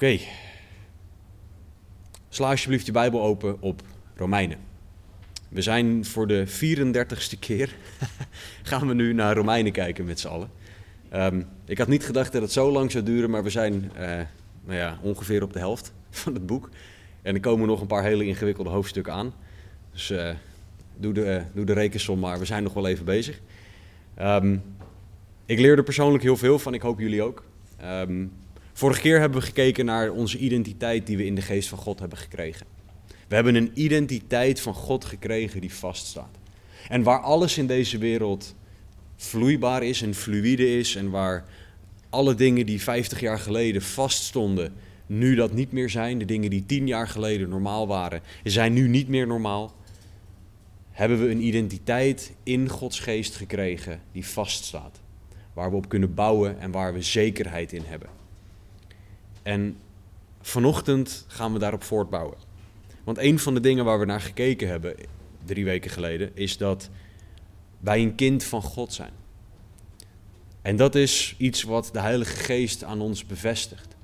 Oké. Sla alsjeblieft je Bijbel open op Romeinen. We zijn voor de 34ste keer, gaan we nu naar Romeinen kijken met z'n allen. Ehm, ik had niet gedacht dat het zo lang zou duren, maar we zijn eh, nou ja, ongeveer op de helft van het boek. En er komen nog een paar hele ingewikkelde hoofdstukken aan. Dus uh, doe, de, doe de rekensom maar, we zijn nog wel even bezig. Um, ik leerde persoonlijk heel veel van, ik hoop jullie ook. Um, vorige keer hebben we gekeken naar onze identiteit die we in de geest van God hebben gekregen. We hebben een identiteit van God gekregen die vaststaat. En waar alles in deze wereld vloeibaar is en fluïde is en waar alle dingen die 50 jaar geleden vaststonden, nu dat niet meer zijn, de dingen die 10 jaar geleden normaal waren, zijn nu niet meer normaal, hebben we een identiteit in Gods geest gekregen die vaststaat. Waar we op kunnen bouwen en waar we zekerheid in hebben. En vanochtend gaan we daarop voortbouwen. Want een van de dingen waar we naar gekeken hebben drie weken geleden, is dat wij een kind van God zijn. En dat is iets wat de Heilige Geest aan ons bevestigt.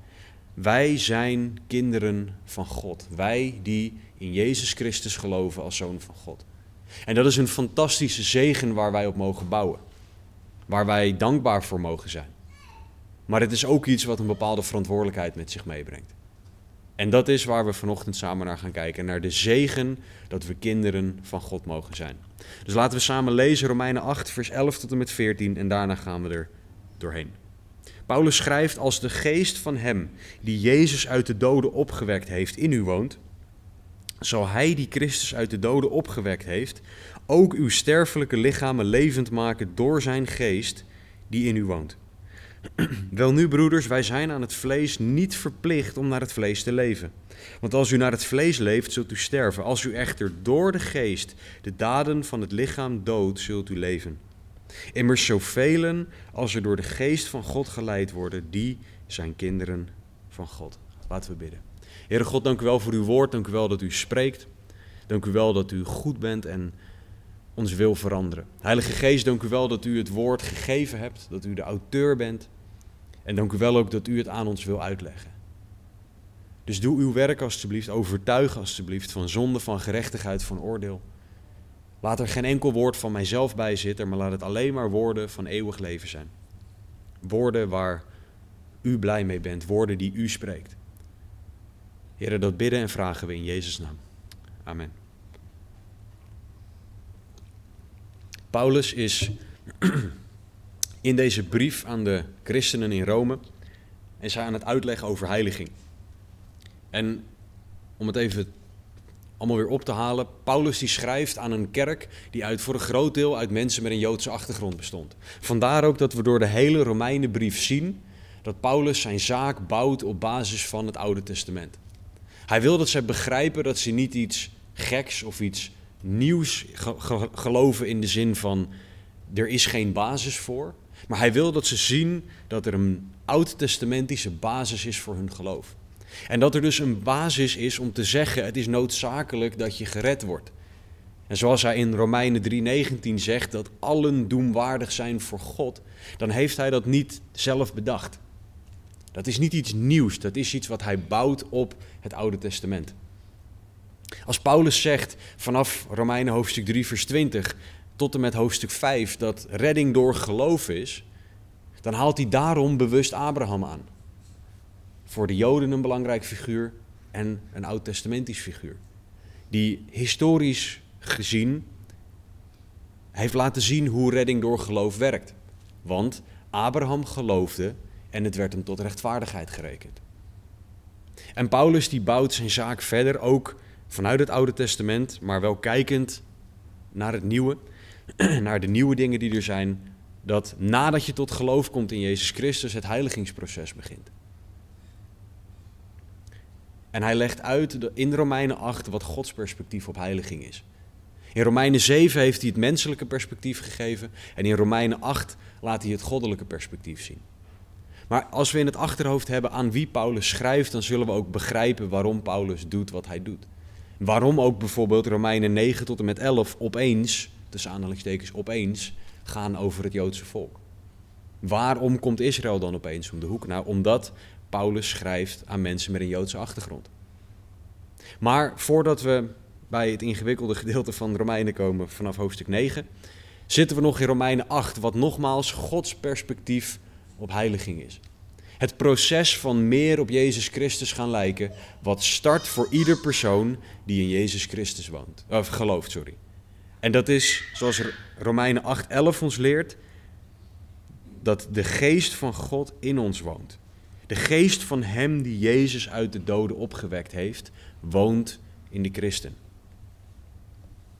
Wij zijn kinderen van God. Wij die in Jezus Christus geloven als zoon van God. En dat is een fantastische zegen waar wij op mogen bouwen. Waar wij dankbaar voor mogen zijn. Maar het is ook iets wat een bepaalde verantwoordelijkheid met zich meebrengt. En dat is waar we vanochtend samen naar gaan kijken. Naar de zegen dat we kinderen van God mogen zijn. Dus laten we samen lezen Romeinen 8, vers 11 tot en met 14. En daarna gaan we er doorheen. Paulus schrijft: Als de geest van hem die Jezus uit de doden opgewekt heeft in u woont, zal hij die Christus uit de doden opgewekt heeft, ook uw sterfelijke lichamen levend maken door zijn geest die in u woont. Wel nu, broeders, wij zijn aan het vlees niet verplicht om naar het vlees te leven. Want als u naar het vlees leeft, zult u sterven. Als u echter door de geest de daden van het lichaam doodt, zult u leven. Immers zoveel als er door de geest van God geleid worden, die zijn kinderen van God. Laten we bidden. Heere God, dank u wel voor uw woord. Dank u wel dat u spreekt. Dank u wel dat u goed bent en ons wil veranderen. Heilige Geest, dank u wel dat u het woord gegeven hebt, dat u de auteur bent. En dank u wel ook dat u het aan ons wil uitleggen. Dus doe uw werk alstublieft, overtuig alstublieft van zonde, van gerechtigheid, van oordeel. Laat er geen enkel woord van mijzelf bij zitten, maar laat het alleen maar woorden van eeuwig leven zijn. Woorden waar u blij mee bent, woorden die u spreekt. Heren, dat bidden en vragen we in Jezus' naam. Amen. Paulus is in deze brief aan de christenen in Rome is hij aan het uitleggen over heiliging. En om het even allemaal weer op te halen, Paulus die schrijft aan een kerk die uit voor een groot deel uit mensen met een Joodse achtergrond bestond. Vandaar ook dat we door de hele Romeinenbrief zien dat Paulus zijn zaak bouwt op basis van het Oude Testament. Hij wil dat zij begrijpen dat ze niet iets geks of iets nieuws geloven in de zin van er is geen basis voor. Maar hij wil dat ze zien dat er een oud-testamentische basis is voor hun geloof. En dat er dus een basis is om te zeggen: het is noodzakelijk dat je gered wordt. En zoals hij in Romeinen 3:19 zegt dat allen doemwaardig zijn voor God, dan heeft hij dat niet zelf bedacht. Dat is niet iets nieuws, dat is iets wat hij bouwt op het Oude Testament. Als Paulus zegt vanaf Romeinen hoofdstuk 3, vers 20 tot en met hoofdstuk 5 dat redding door geloof is, dan haalt hij daarom bewust Abraham aan. Voor de Joden een belangrijk figuur en een oud-testamentisch figuur. Die historisch gezien heeft laten zien hoe redding door geloof werkt. Want Abraham geloofde en het werd hem tot rechtvaardigheid gerekend. En Paulus die bouwt zijn zaak verder ook vanuit het Oude Testament, maar wel kijkend naar het Nieuwe, naar de nieuwe dingen die er zijn, dat nadat je tot geloof komt in Jezus Christus het heiligingsproces begint. En hij legt uit in Romeinen 8 wat Gods perspectief op heiliging is. In Romeinen 7 heeft hij het menselijke perspectief gegeven en in Romeinen 8 laat hij het goddelijke perspectief zien. Maar als we in het achterhoofd hebben aan wie Paulus schrijft, dan zullen we ook begrijpen waarom Paulus doet wat hij doet. Waarom ook bijvoorbeeld Romeinen 9 tot en met 11 opeens, tussen aanhalingstekens opeens, gaan over het Joodse volk. Waarom komt Israël dan opeens om de hoek? Nou, omdat Paulus schrijft aan mensen met een Joodse achtergrond. Maar voordat we bij het ingewikkelde gedeelte van Romeinen komen vanaf hoofdstuk 9, zitten we nog in Romeinen 8, wat nogmaals Gods perspectief op heiliging is. Het proces van meer op Jezus Christus gaan lijken, wat start voor ieder persoon die in Jezus Christus woont, of gelooft, sorry. En dat is, zoals Romeinen 8:11 ons leert, dat de geest van God in ons woont. De geest van Hem die Jezus uit de doden opgewekt heeft, woont in de christen.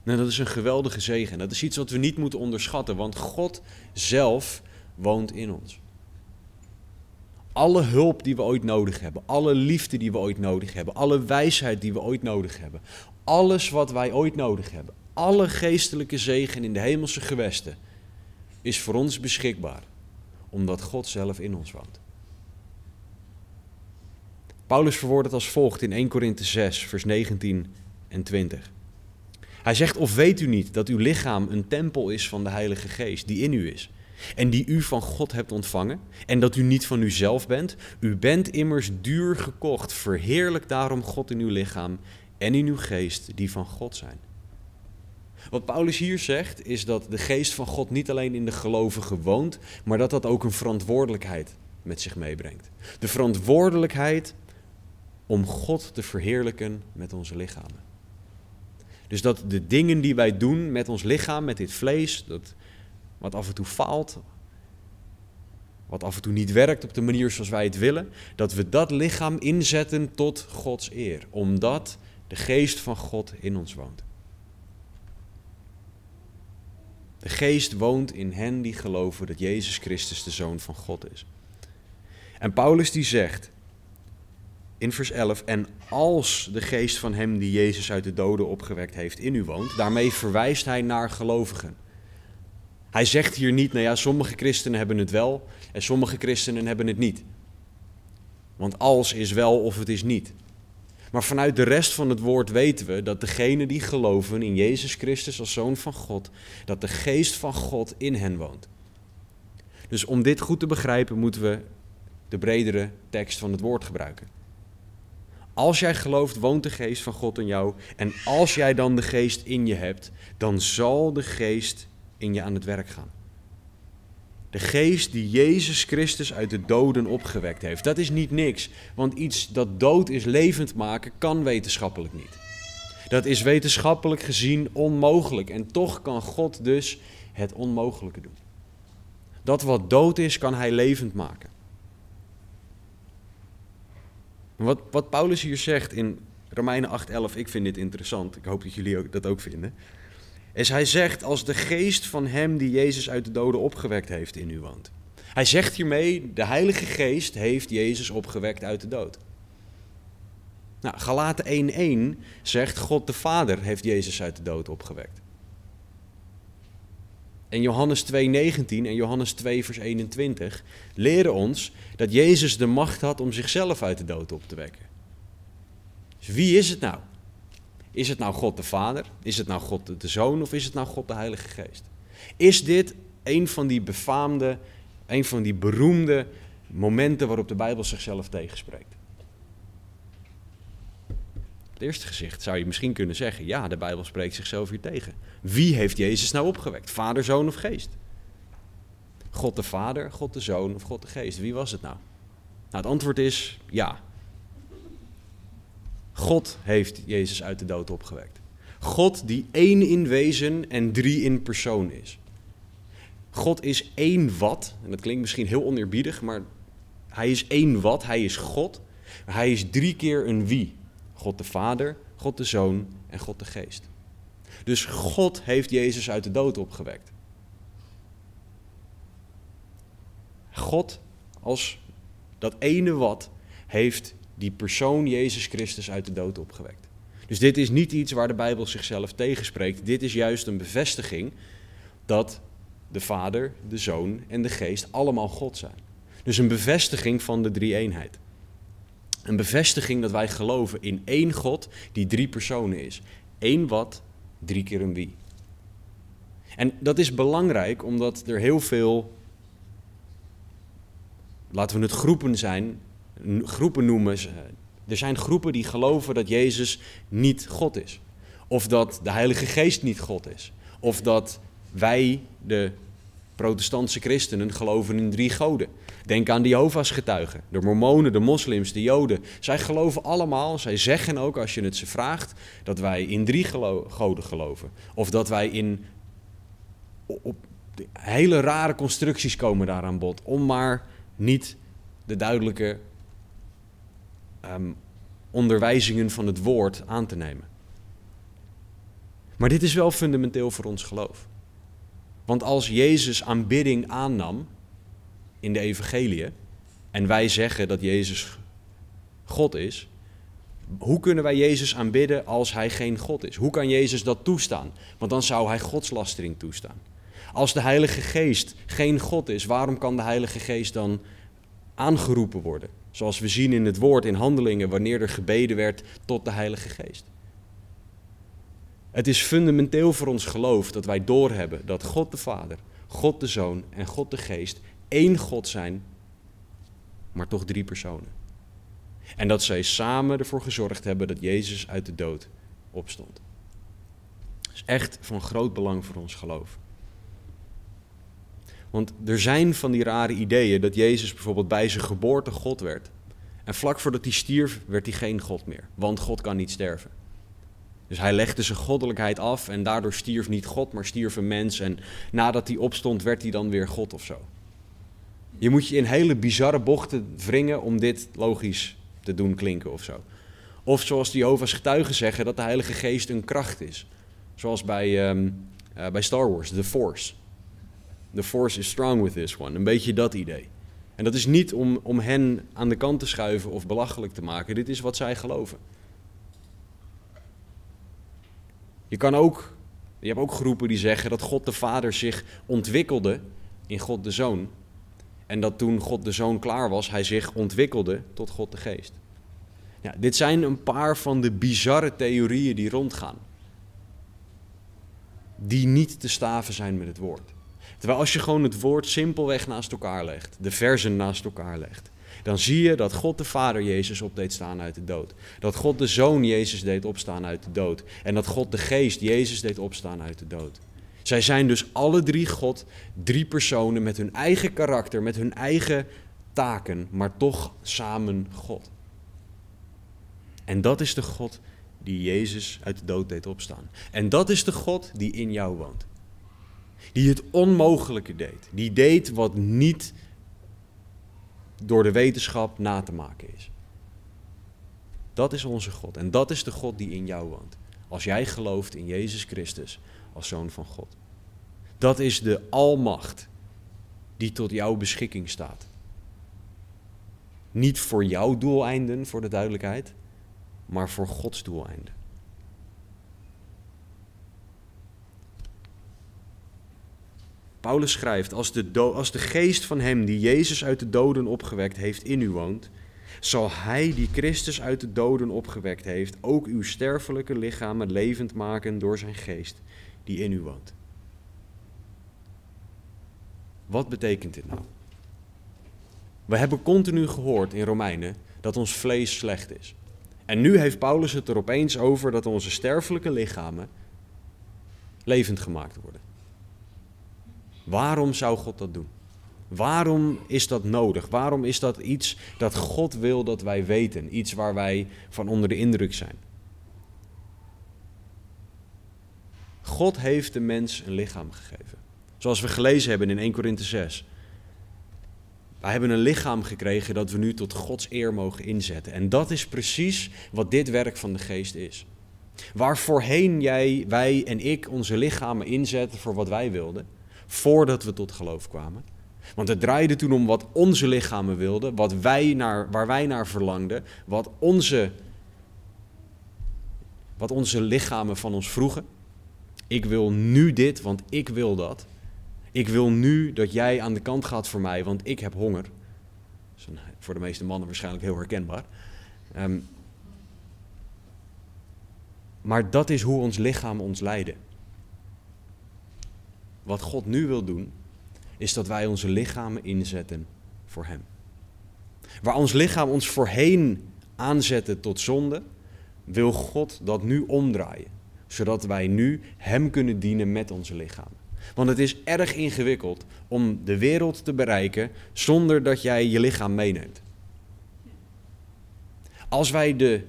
Nou, dat is een geweldige zegen. Dat is iets wat we niet moeten onderschatten, want God zelf woont in ons. Alle hulp die we ooit nodig hebben, alle liefde die we ooit nodig hebben, alle wijsheid die we ooit nodig hebben, alles wat wij ooit nodig hebben, alle geestelijke zegen in de hemelse gewesten, is voor ons beschikbaar, omdat God zelf in ons woont. Paulus verwoordt het als volgt in 1 Korinthe 6, vers 19 en 20. Hij zegt, of weet u niet dat uw lichaam een tempel is van de Heilige Geest die in u is en die u van God hebt ontvangen en dat u niet van uzelf bent? U bent immers duur gekocht, verheerlijk daarom God in uw lichaam en in uw geest die van God zijn. Wat Paulus hier zegt is dat de geest van God niet alleen in de gelovigen woont, maar dat dat ook een verantwoordelijkheid met zich meebrengt. De verantwoordelijkheid om God te verheerlijken met onze lichamen. Dus dat de dingen die wij doen met ons lichaam, met dit vlees, dat, wat af en toe faalt, wat af en toe niet werkt op de manier zoals wij het willen, dat we dat lichaam inzetten tot Gods eer, omdat de geest van God in ons woont. De geest woont in hen die geloven dat Jezus Christus de Zoon van God is. En Paulus die zegt, in vers 11, en als de geest van hem die Jezus uit de doden opgewekt heeft in u woont, daarmee verwijst hij naar gelovigen. Hij zegt hier niet, nou ja, sommige christenen hebben het wel en sommige christenen hebben het niet. Want als is wel of het is niet. Maar vanuit de rest van het woord weten we dat degenen die geloven in Jezus Christus als Zoon van God, dat de geest van God in hen woont. Dus om dit goed te begrijpen moeten we de bredere tekst van het woord gebruiken. Als jij gelooft, woont de geest van God in jou. En als jij dan de geest in je hebt, dan zal de geest in je aan het werk gaan. De geest die Jezus Christus uit de doden opgewekt heeft. Dat is niet niks, want iets dat dood is levend maken kan wetenschappelijk niet. Dat is wetenschappelijk gezien onmogelijk en toch kan God dus het onmogelijke doen. Dat wat dood is, kan hij levend maken. Wat, wat Paulus hier zegt in Romeinen 8:11, ik vind dit interessant, ik hoop dat jullie ook, dat ook vinden, is hij zegt als de geest van hem die Jezus uit de doden opgewekt heeft in u woont. Hij zegt hiermee, de Heilige Geest heeft Jezus opgewekt uit de dood. Nou, Galaten 1:1 zegt God de Vader heeft Jezus uit de dood opgewekt. En Johannes 2:19 en Johannes 2 vers 21 leren ons dat Jezus de macht had om zichzelf uit de dood op te wekken. Dus wie is het nou? Is het nou God de Vader? Is het nou God de Zoon? Of is het nou God de Heilige Geest? Is dit een van die befaamde, een van die beroemde momenten waarop de Bijbel zichzelf tegenspreekt? het eerste gezicht zou je misschien kunnen zeggen: ja, de Bijbel spreekt zichzelf hier tegen. Wie heeft Jezus nou opgewekt? Vader, Zoon of Geest? God de Vader, God de Zoon of God de Geest? Wie was het nou? Nou, het antwoord is ja. God heeft Jezus uit de dood opgewekt. God die één in wezen en drie in persoon is. God is één wat, en dat klinkt misschien heel oneerbiedig, maar hij is één wat, hij is God. Hij is drie keer een wie. God de Vader, God de Zoon en God de Geest. Dus God heeft Jezus uit de dood opgewekt. God als dat ene wat heeft die persoon Jezus Christus uit de dood opgewekt. Dus dit is niet iets waar de Bijbel zichzelf tegenspreekt. Dit is juist een bevestiging dat de Vader, de Zoon en de Geest allemaal God zijn. Dus een bevestiging van de drie-eenheid. Een bevestiging dat wij geloven in één God die drie personen is. Eén wat, drie keer een wie. En dat is belangrijk omdat er heel veel, laten we het groepen zijn, groepen noemen. Er zijn groepen die geloven dat Jezus niet God is. Of dat de Heilige Geest niet God is. Of dat wij, de protestantse christenen, geloven in drie goden. Denk aan de Jehovah's getuigen, de mormonen, de moslims, de joden. Zij geloven allemaal, zij zeggen ook als je het ze vraagt, dat wij in drie goden geloven. Of dat wij in op, hele rare constructies komen daar aan bod, om maar niet de duidelijke um, onderwijzingen van het woord aan te nemen. Maar dit is wel fundamenteel voor ons geloof. Want als Jezus aanbidding aannam in de evangelie en wij zeggen dat Jezus God is, hoe kunnen wij Jezus aanbidden als hij geen God is? Hoe kan Jezus dat toestaan? Want dan zou hij godslastering toestaan. Als de Heilige Geest geen God is, waarom kan de Heilige Geest dan aangeroepen worden? Zoals we zien in het woord, in handelingen, wanneer er gebeden werd tot de Heilige Geest. Het is fundamenteel voor ons geloof dat wij doorhebben dat God de Vader, God de Zoon en God de Geest één God zijn, maar toch drie personen. En dat zij samen ervoor gezorgd hebben dat Jezus uit de dood opstond. Dat is echt van groot belang voor ons geloof. Want er zijn van die rare ideeën dat Jezus bijvoorbeeld bij zijn geboorte God werd. En vlak voordat hij stierf, werd hij geen God meer. Want God kan niet sterven. Dus hij legde zijn goddelijkheid af en daardoor stierf niet God, maar stierf een mens. En nadat hij opstond, werd hij dan weer God of zo. Je moet je in hele bizarre bochten wringen om dit logisch te doen klinken of zo. Of zoals de Jehovah's getuigen zeggen, dat de Heilige Geest een kracht is. Zoals bij, um, uh, bij Star Wars, The Force. The Force is strong with this one. Een beetje dat idee. En dat is niet om, om hen aan de kant te schuiven of belachelijk te maken. Dit is wat zij geloven. Je kan ook, je hebt ook groepen die zeggen dat God de Vader zich ontwikkelde in God de Zoon. En dat toen God de Zoon klaar was, hij zich ontwikkelde tot God de Geest. Ja, dit zijn een paar van de bizarre theorieën die rondgaan. Die niet te staven zijn met het woord. Terwijl als je gewoon het woord simpelweg naast elkaar legt, de versen naast elkaar legt, dan zie je dat God de Vader Jezus op deed staan uit de dood. Dat God de Zoon Jezus deed opstaan uit de dood. En dat God de Geest Jezus deed opstaan uit de dood. Zij zijn dus alle drie God, drie personen met hun eigen karakter, met hun eigen taken, maar toch samen God. En dat is de God die Jezus uit de dood deed opstaan. En dat is de God die in jou woont. Die het onmogelijke deed. Die deed wat niet door de wetenschap na te maken is. Dat is onze God. En dat is de God die in jou woont. Als jij gelooft in Jezus Christus als zoon van God. Dat is de almacht die tot jouw beschikking staat. Niet voor jouw doeleinden, voor de duidelijkheid, maar voor Gods doeleinden. Paulus schrijft, als de, als de geest van hem die Jezus uit de doden opgewekt heeft in u woont, zal hij die Christus uit de doden opgewekt heeft ook uw sterfelijke lichamen levend maken door zijn geest die in u woont. Wat betekent dit nou? We hebben continu gehoord in Romeinen dat ons vlees slecht is. En nu heeft Paulus het er opeens over dat onze sterfelijke lichamen levend gemaakt worden. Waarom zou God dat doen? Waarom is dat nodig? Waarom is dat iets dat God wil dat wij weten? Iets waar wij van onder de indruk zijn. God heeft de mens een lichaam gegeven. Zoals we gelezen hebben in 1 Korinthe 6. Wij hebben een lichaam gekregen dat we nu tot Gods eer mogen inzetten. En dat is precies wat dit werk van de geest is. Waar voorheen jij, wij en ik onze lichamen inzetten voor wat wij wilden, voordat we tot geloof kwamen. Want het draaide toen om wat onze lichamen wilden, wat wij naar, waar wij naar verlangden, wat onze, wat onze lichamen van ons vroegen. Ik wil nu dit, want ik wil dat. Ik wil nu dat jij aan de kant gaat voor mij, want ik heb honger. Dat is voor de meeste mannen waarschijnlijk heel herkenbaar. Um, maar dat is hoe ons lichaam ons leidde. Wat God nu wil doen, is dat wij onze lichamen inzetten voor Hem. Waar ons lichaam ons voorheen aanzette tot zonde, wil God dat nu omdraaien. Zodat wij nu Hem kunnen dienen met onze lichaam. Want het is erg ingewikkeld om de wereld te bereiken zonder dat jij je lichaam meeneemt. Als wij de,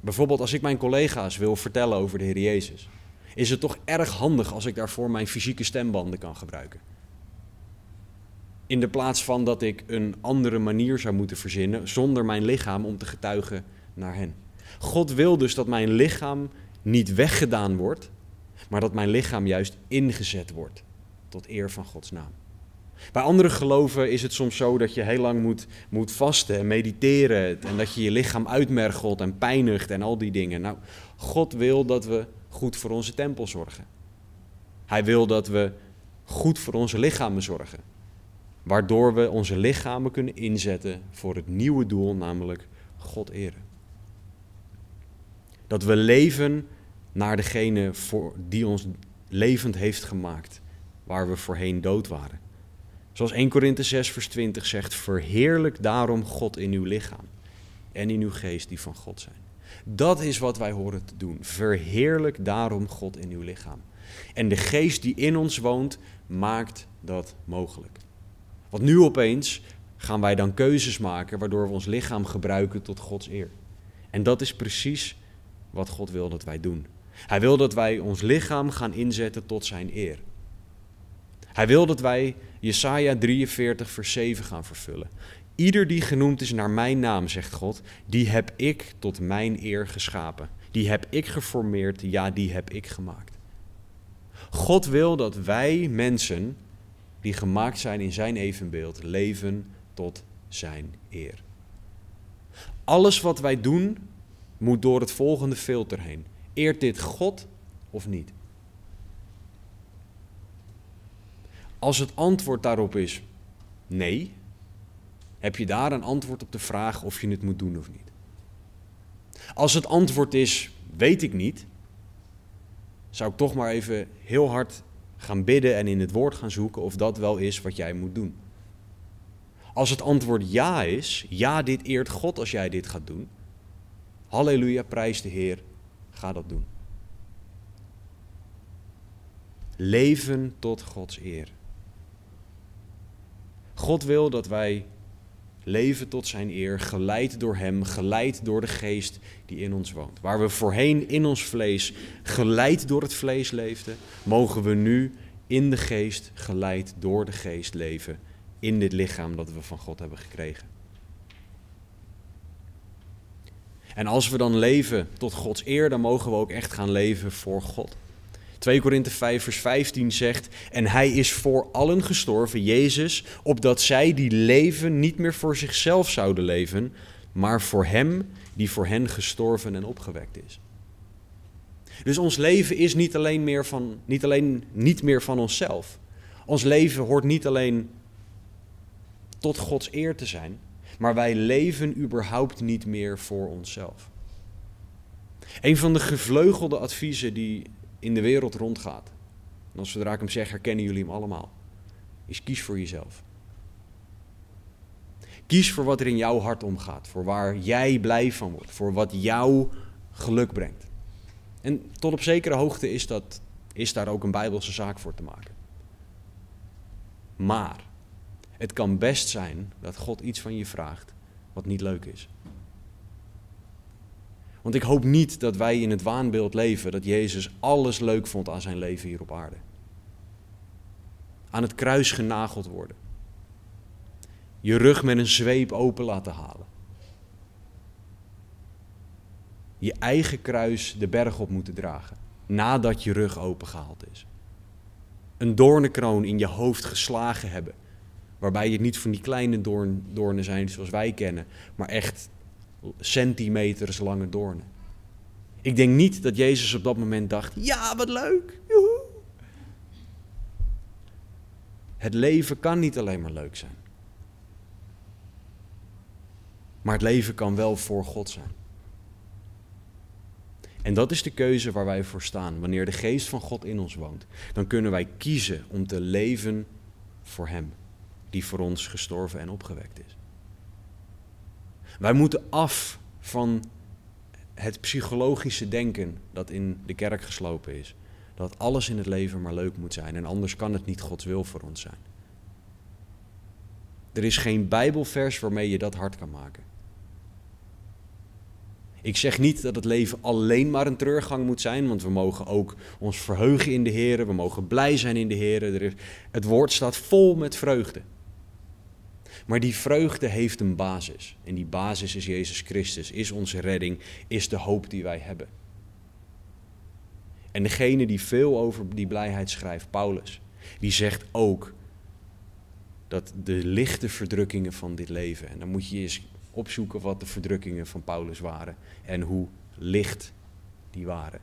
bijvoorbeeld als ik mijn collega's wil vertellen over de Heer Jezus, is het toch erg handig als ik daarvoor mijn fysieke stembanden kan gebruiken. In de plaats van dat ik een andere manier zou moeten verzinnen zonder mijn lichaam om te getuigen naar hen. God wil dus dat mijn lichaam niet weggedaan wordt, maar dat mijn lichaam juist ingezet wordt tot eer van Gods naam. Bij andere geloven is het soms zo dat je heel lang moet, moet vasten en mediteren en dat je je lichaam uitmergelt en pijnigt en al die dingen. Nou, God wil dat we goed voor onze tempel zorgen. Hij wil dat we goed voor onze lichamen zorgen, waardoor we onze lichamen kunnen inzetten voor het nieuwe doel, namelijk God eren. Dat we leven naar degene voor, die ons levend heeft gemaakt, waar we voorheen dood waren. Zoals 1 Korinthe 6 vers 20 zegt, verheerlijk daarom God in uw lichaam en in uw geest die van God zijn. Dat is wat wij horen te doen. Verheerlijk daarom God in uw lichaam. En de geest die in ons woont, maakt dat mogelijk. Want nu opeens gaan wij dan keuzes maken waardoor we ons lichaam gebruiken tot Gods eer. En dat is precies wat God wil dat wij doen. Hij wil dat wij ons lichaam gaan inzetten tot zijn eer. Hij wil dat wij Jesaja 43 vers 7 gaan vervullen. Ieder die genoemd is naar mijn naam, zegt God, die heb ik tot mijn eer geschapen. Die heb ik geformeerd, ja, die heb ik gemaakt. God wil dat wij mensen die gemaakt zijn in zijn evenbeeld leven tot zijn eer. Alles wat wij doen moet door het volgende filter heen. Eert dit God of niet? Als het antwoord daarop is nee, heb je daar een antwoord op de vraag of je het moet doen of niet. Als het antwoord is weet ik niet, zou ik toch maar even heel hard gaan bidden en in het woord gaan zoeken of dat wel is wat jij moet doen. Als het antwoord ja is, ja, dit eert God als jij dit gaat doen. Halleluja, prijs de Heer, ga dat doen. Leven tot Gods eer. God wil dat wij leven tot zijn eer, geleid door Hem, geleid door de geest die in ons woont. Waar we voorheen in ons vlees, geleid door het vlees leefden, mogen we nu in de geest, geleid door de geest leven, in dit lichaam dat we van God hebben gekregen. En als we dan leven tot Gods eer, dan mogen we ook echt gaan leven voor God. 2 Korinthe 5 vers 15 zegt, en hij is voor allen gestorven, Jezus, opdat zij die leven niet meer voor zichzelf zouden leven, maar voor hem die voor hen gestorven en opgewekt is. Dus ons leven is niet alleen, meer van, niet, alleen niet meer van onszelf. Ons leven hoort niet alleen tot Gods eer te zijn, maar wij leven überhaupt niet meer voor onszelf. Een van de gevleugelde adviezen die in de wereld rondgaat, en als zodra ik hem zeg, herkennen jullie hem allemaal, is kies voor jezelf. Kies voor wat er in jouw hart omgaat, voor waar jij blij van wordt, voor wat jou geluk brengt. En tot op zekere hoogte is, dat, is daar ook een bijbelse zaak voor te maken. Maar het kan best zijn dat God iets van je vraagt wat niet leuk is. Want ik hoop niet dat wij in het waanbeeld leven dat Jezus alles leuk vond aan zijn leven hier op aarde. Aan het kruis genageld worden. Je rug met een zweep open laten halen. Je eigen kruis de berg op moeten dragen. Nadat je rug opengehaald is. Een doornenkroon in je hoofd geslagen hebben. Waarbij het niet van die kleine doorn, doornen zijn zoals wij kennen. Maar echt centimeters lange doornen. Ik denk niet dat Jezus op dat moment dacht: ja, wat leuk. Joehoe. Het leven kan niet alleen maar leuk zijn. Maar het leven kan wel voor God zijn. En dat is de keuze waar wij voor staan. Wanneer de geest van God in ons woont, dan kunnen wij kiezen om te leven voor Hem, die voor ons gestorven en opgewekt is. Wij moeten af van het psychologische denken dat in de kerk geslopen is. Dat alles in het leven maar leuk moet zijn en anders kan het niet Gods wil voor ons zijn. Er is geen Bijbelvers waarmee je dat hard kan maken. Ik zeg niet dat het leven alleen maar een treurgang moet zijn, want we mogen ook ons verheugen in de Heer, we mogen blij zijn in de Heer. Het woord staat vol met vreugde. Maar die vreugde heeft een basis. En die basis is Jezus Christus, is onze redding, is de hoop die wij hebben. En degene die veel over die blijheid schrijft, Paulus, die zegt ook dat de lichte verdrukkingen van dit leven, en dan moet je eens opzoeken wat de verdrukkingen van Paulus waren en hoe licht die waren.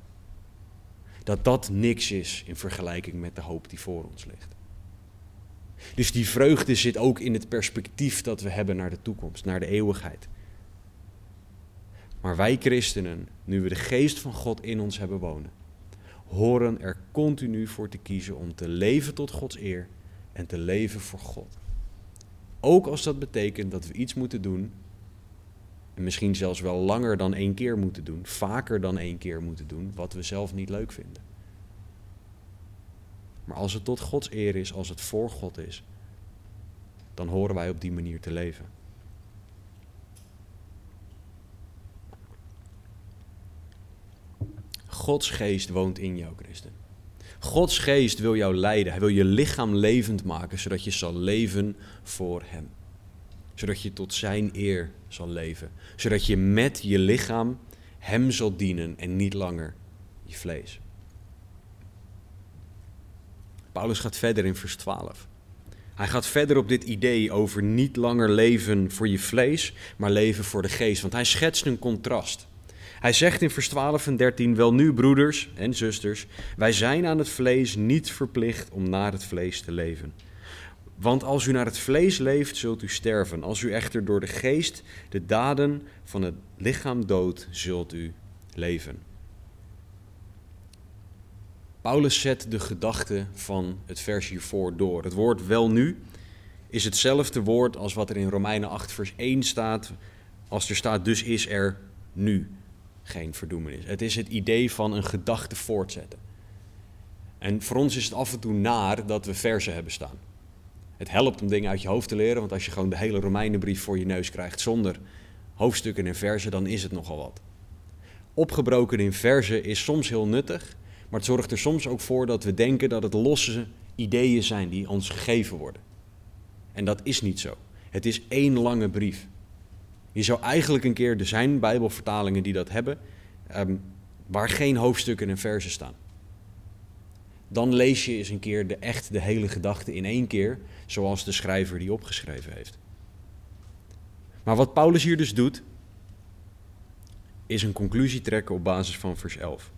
Dat dat niks is in vergelijking met de hoop die voor ons ligt. Dus die vreugde zit ook in het perspectief dat we hebben naar de toekomst, naar de eeuwigheid. Maar wij christenen, nu we de geest van God in ons hebben wonen, horen er continu voor te kiezen om te leven tot Gods eer en te leven voor God. Ook als dat betekent dat we iets moeten doen, en misschien zelfs wel langer dan één keer moeten doen, vaker dan één keer moeten doen, wat we zelf niet leuk vinden. Maar als het tot Gods eer is, als het voor God is, dan horen wij op die manier te leven. Gods geest woont in jou, christen. Gods geest wil jou leiden. Hij wil je lichaam levend maken, zodat je zal leven voor Hem. Zodat je tot Zijn eer zal leven. Zodat je met je lichaam Hem zal dienen en niet langer je vlees. Paulus gaat verder in vers 12. Hij gaat verder op dit idee over niet langer leven voor je vlees, maar leven voor de geest. Want hij schetst een contrast. Hij zegt in vers 12 en 13: Wel nu, broeders en zusters, wij zijn aan het vlees niet verplicht om naar het vlees te leven. Want als u naar het vlees leeft, zult u sterven. Als u echter door de geest de daden van het lichaam doodt, zult u leven. Paulus zet de gedachte van het vers hiervoor door. Het woord wel nu is hetzelfde woord als wat er in Romeinen 8 vers 1 staat. Als er staat dus is er nu geen verdoemenis. Het is het idee van een gedachte voortzetten. En voor ons is het af en toe naar dat we versen hebben staan. Het helpt om dingen uit je hoofd te leren, want als je gewoon de hele Romeinenbrief voor je neus krijgt zonder hoofdstukken en versen, dan is het nogal wat. Opgebroken in versen is soms heel nuttig, maar het zorgt er soms ook voor dat we denken dat het losse ideeën zijn die ons gegeven worden. En dat is niet zo. Het is één lange brief. Je zou eigenlijk een keer, er zijn Bijbelvertalingen die dat hebben, ehm, waar geen hoofdstukken en versen staan. Dan lees je eens een keer de, echt de hele gedachte in één keer, zoals de schrijver die opgeschreven heeft. Maar wat Paulus hier dus doet, is een conclusie trekken op basis van vers 11.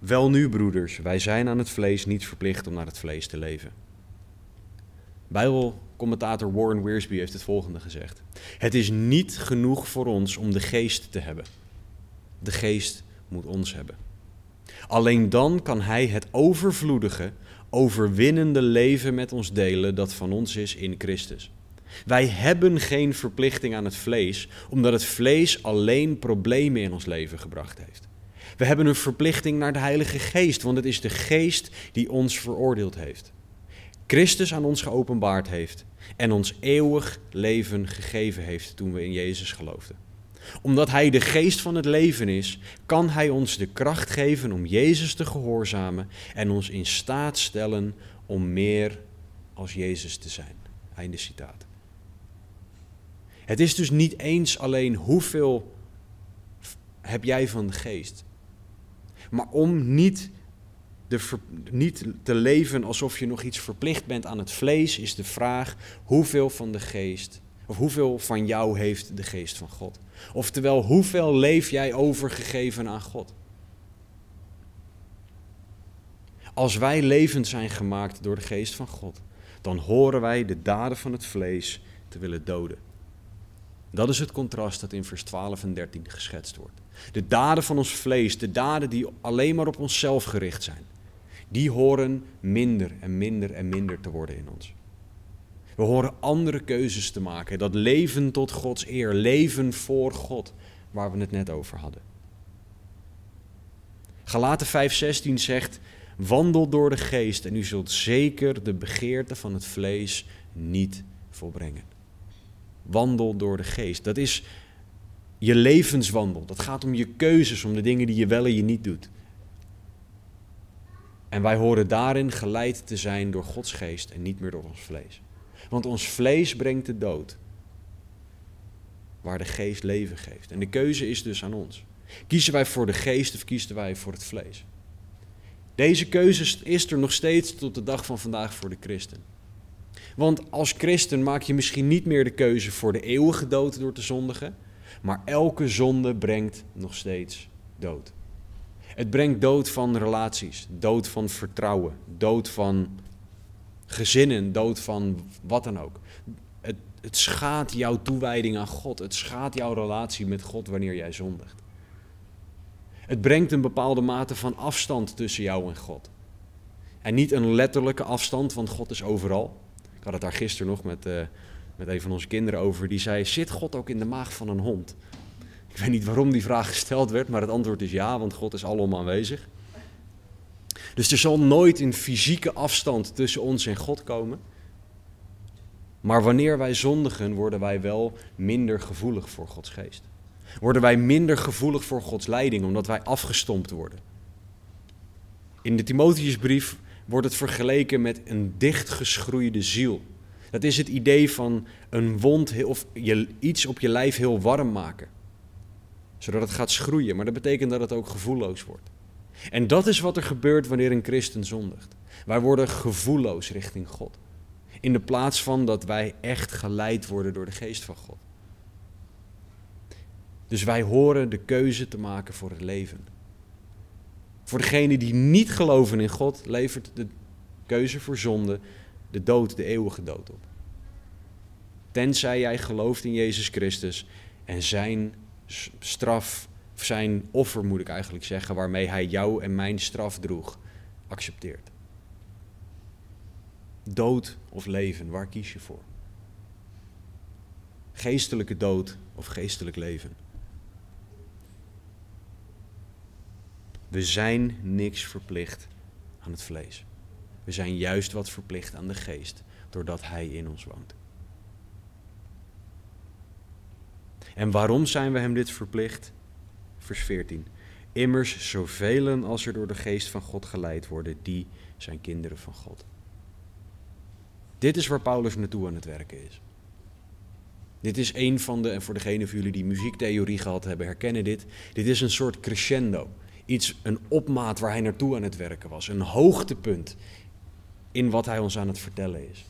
Wel nu, broeders, wij zijn aan het vlees niet verplicht om naar het vlees te leven. Bijbelcommentator Warren Wiersbe heeft het volgende gezegd: Het is niet genoeg voor ons om de geest te hebben. De geest moet ons hebben. Alleen dan kan Hij het overvloedige, overwinnende leven met ons delen dat van ons is in Christus. Wij hebben geen verplichting aan het vlees, omdat het vlees alleen problemen in ons leven gebracht heeft. We hebben een verplichting naar de Heilige Geest, want het is de Geest die ons veroordeeld heeft. Christus aan ons geopenbaard heeft en ons eeuwig leven gegeven heeft toen we in Jezus geloofden. Omdat Hij de geest van het leven is, kan Hij ons de kracht geven om Jezus te gehoorzamen en ons in staat stellen om meer als Jezus te zijn. Einde citaat. Het is dus niet eens alleen hoeveel heb jij van de geest. Maar om niet, de niet te leven alsof je nog iets verplicht bent aan het vlees, is de vraag hoeveel van de geest, of hoeveel van jou heeft de geest van God? Oftewel, hoeveel leef jij overgegeven aan God? Als wij levend zijn gemaakt door de geest van God, dan horen wij de daden van het vlees te willen doden. Dat is het contrast dat in vers 12 en 13 geschetst wordt. De daden van ons vlees, de daden die alleen maar op onszelf gericht zijn, die horen minder en minder en minder te worden in ons. We horen andere keuzes te maken. Dat leven tot Gods eer, leven voor God, waar we het net over hadden. Galaten 5:16 zegt: Wandel door de geest en u zult zeker de begeerte van het vlees niet volbrengen. Wandel door de geest. Dat is je levenswandel. Dat gaat om je keuzes, om de dingen die je wel en je niet doet. En wij horen daarin geleid te zijn door Gods geest en niet meer door ons vlees. Want ons vlees brengt de dood, waar de geest leven geeft. En de keuze is dus aan ons. Kiezen wij voor de geest of kiezen wij voor het vlees? Deze keuze is er nog steeds tot de dag van vandaag voor de christen. Want als christen maak je misschien niet meer de keuze voor de eeuwige dood door te zondigen, maar elke zonde brengt nog steeds dood. Het brengt dood van relaties, dood van vertrouwen, dood van gezinnen, dood van wat dan ook. Het, het schaadt jouw toewijding aan God. Het schaadt jouw relatie met God wanneer jij zondigt. Het brengt een bepaalde mate van afstand tussen jou en God. En niet een letterlijke afstand, want God is overal. Ik had het daar gisteren nog met, uh, met een van onze kinderen over. Die zei: Zit God ook in de maag van een hond? Ik weet niet waarom die vraag gesteld werd, maar het antwoord is ja, want God is alom aanwezig. Dus er zal nooit een fysieke afstand tussen ons en God komen. Maar wanneer wij zondigen, worden wij wel minder gevoelig voor Gods geest. Worden wij minder gevoelig voor Gods leiding, omdat wij afgestompt worden. In de Timotheusbrief wordt het vergeleken met een dichtgeschroeide ziel. Dat is het idee van een wond of je, iets op je lijf heel warm maken. Zodat het gaat schroeien, maar dat betekent dat het ook gevoelloos wordt. En dat is wat er gebeurt wanneer een christen zondigt. Wij worden gevoelloos richting God. In de plaats van dat wij echt geleid worden door de geest van God. Dus wij horen de keuze te maken voor het leven. Voor degenen die niet geloven in God, levert de keuze voor zonde de dood, de eeuwige dood op. Tenzij jij gelooft in Jezus Christus en zijn straf zijn offer, moet ik eigenlijk zeggen, waarmee hij jou en mijn straf droeg, accepteert. Dood of leven, waar kies je voor? Geestelijke dood of geestelijk leven? We zijn niks verplicht aan het vlees. We zijn juist wat verplicht aan de geest, doordat Hij in ons woont. En waarom zijn we Hem dit verplicht? vers 14. Immers, zoveel als er door de geest van God geleid worden, die zijn kinderen van God. Dit is waar Paulus naartoe aan het werken is. Dit is een van de, en voor degenen van jullie die muziektheorie gehad hebben, herkennen dit. Dit is een soort crescendo. Iets, een opmaat waar hij naartoe aan het werken was. Een hoogtepunt in wat hij ons aan het vertellen is.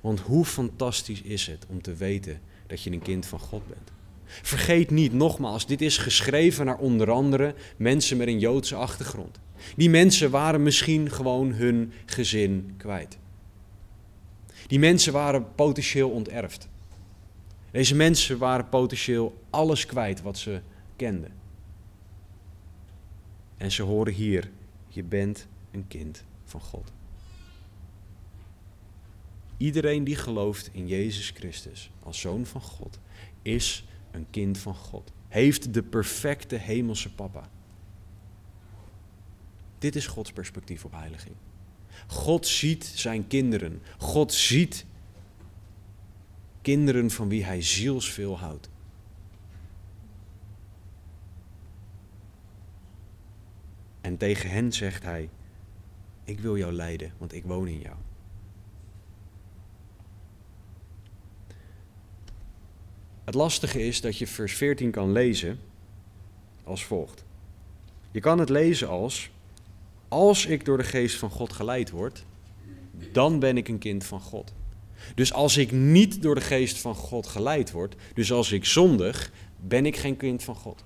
Want hoe fantastisch is het om te weten dat je een kind van God bent. Vergeet niet, nogmaals, dit is geschreven naar onder andere mensen met een Joodse achtergrond. Die mensen waren misschien gewoon hun gezin kwijt. Die mensen waren potentieel onterfd. Deze mensen waren potentieel alles kwijt wat ze kenden. En ze horen hier, je bent een kind van God. Iedereen die gelooft in Jezus Christus als zoon van God is een kind van God. Heeft de perfecte hemelse papa. Dit is Gods perspectief op heiliging. God ziet zijn kinderen. God ziet kinderen van wie hij zielsveel houdt. En tegen hen zegt hij: Ik wil jou leiden, want ik woon in jou. Het lastige is dat je vers 14 kan lezen als volgt. Je kan het lezen als: Als ik door de geest van God geleid word, dan ben ik een kind van God. Dus als ik niet door de geest van God geleid word, dus als ik zondig, ben ik geen kind van God.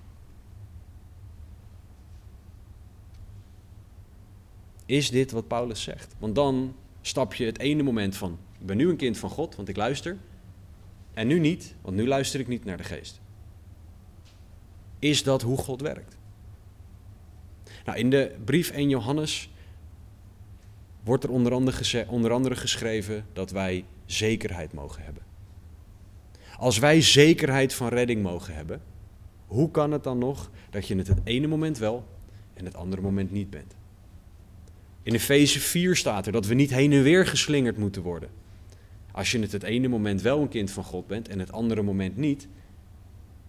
Is dit wat Paulus zegt? Want dan stap je het ene moment van: ik ben nu een kind van God, want ik luister. En nu niet, want nu luister ik niet naar de geest. Is dat hoe God werkt? Nou, in de brief 1 Johannes wordt er onder andere, onder andere geschreven dat wij zekerheid mogen hebben. Als wij zekerheid van redding mogen hebben, hoe kan het dan nog dat je het het ene moment wel en het andere moment niet bent? In Efeze 4 staat er dat we niet heen en weer geslingerd moeten worden. Als je het het ene moment wel een kind van God bent en het andere moment niet,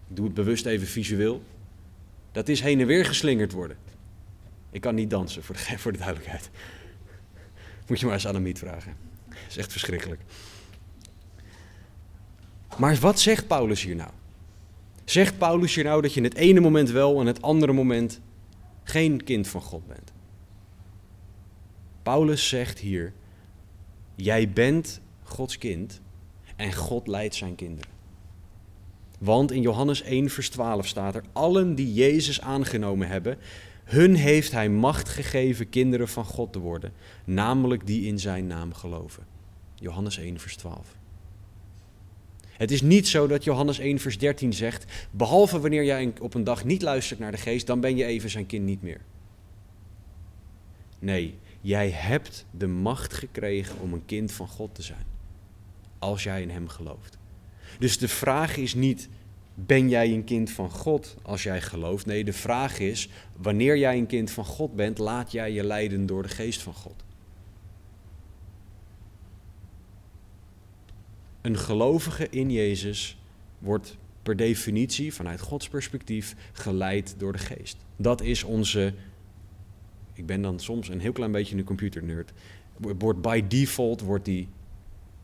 ik doe het bewust even visueel, dat is heen en weer geslingerd worden. Ik kan niet dansen, voor de, voor de duidelijkheid. Moet je maar eens aan vragen. Dat is echt verschrikkelijk. Maar wat zegt Paulus hier nou? Zegt Paulus hier nou dat je in het ene moment wel en het andere moment geen kind van God bent? Paulus zegt hier: Jij bent Gods kind en God leidt zijn kinderen. Want in Johannes 1, vers 12 staat er: Allen die Jezus aangenomen hebben, hun heeft hij macht gegeven kinderen van God te worden, namelijk die in zijn naam geloven. Johannes 1, vers 12. Het is niet zo dat Johannes 1, vers 13 zegt: Behalve wanneer jij op een dag niet luistert naar de geest, dan ben je even zijn kind niet meer. Nee, jij hebt de macht gekregen om een kind van God te zijn. Als jij in hem gelooft. Dus de vraag is niet: ben jij een kind van God als jij gelooft? Nee, de vraag is: wanneer jij een kind van God bent, laat jij je leiden door de geest van God. Een gelovige in Jezus wordt per definitie, vanuit Gods perspectief, geleid door de geest. Dat is onze. Ik ben dan soms een heel klein beetje een computernerd. Wordt by default wordt die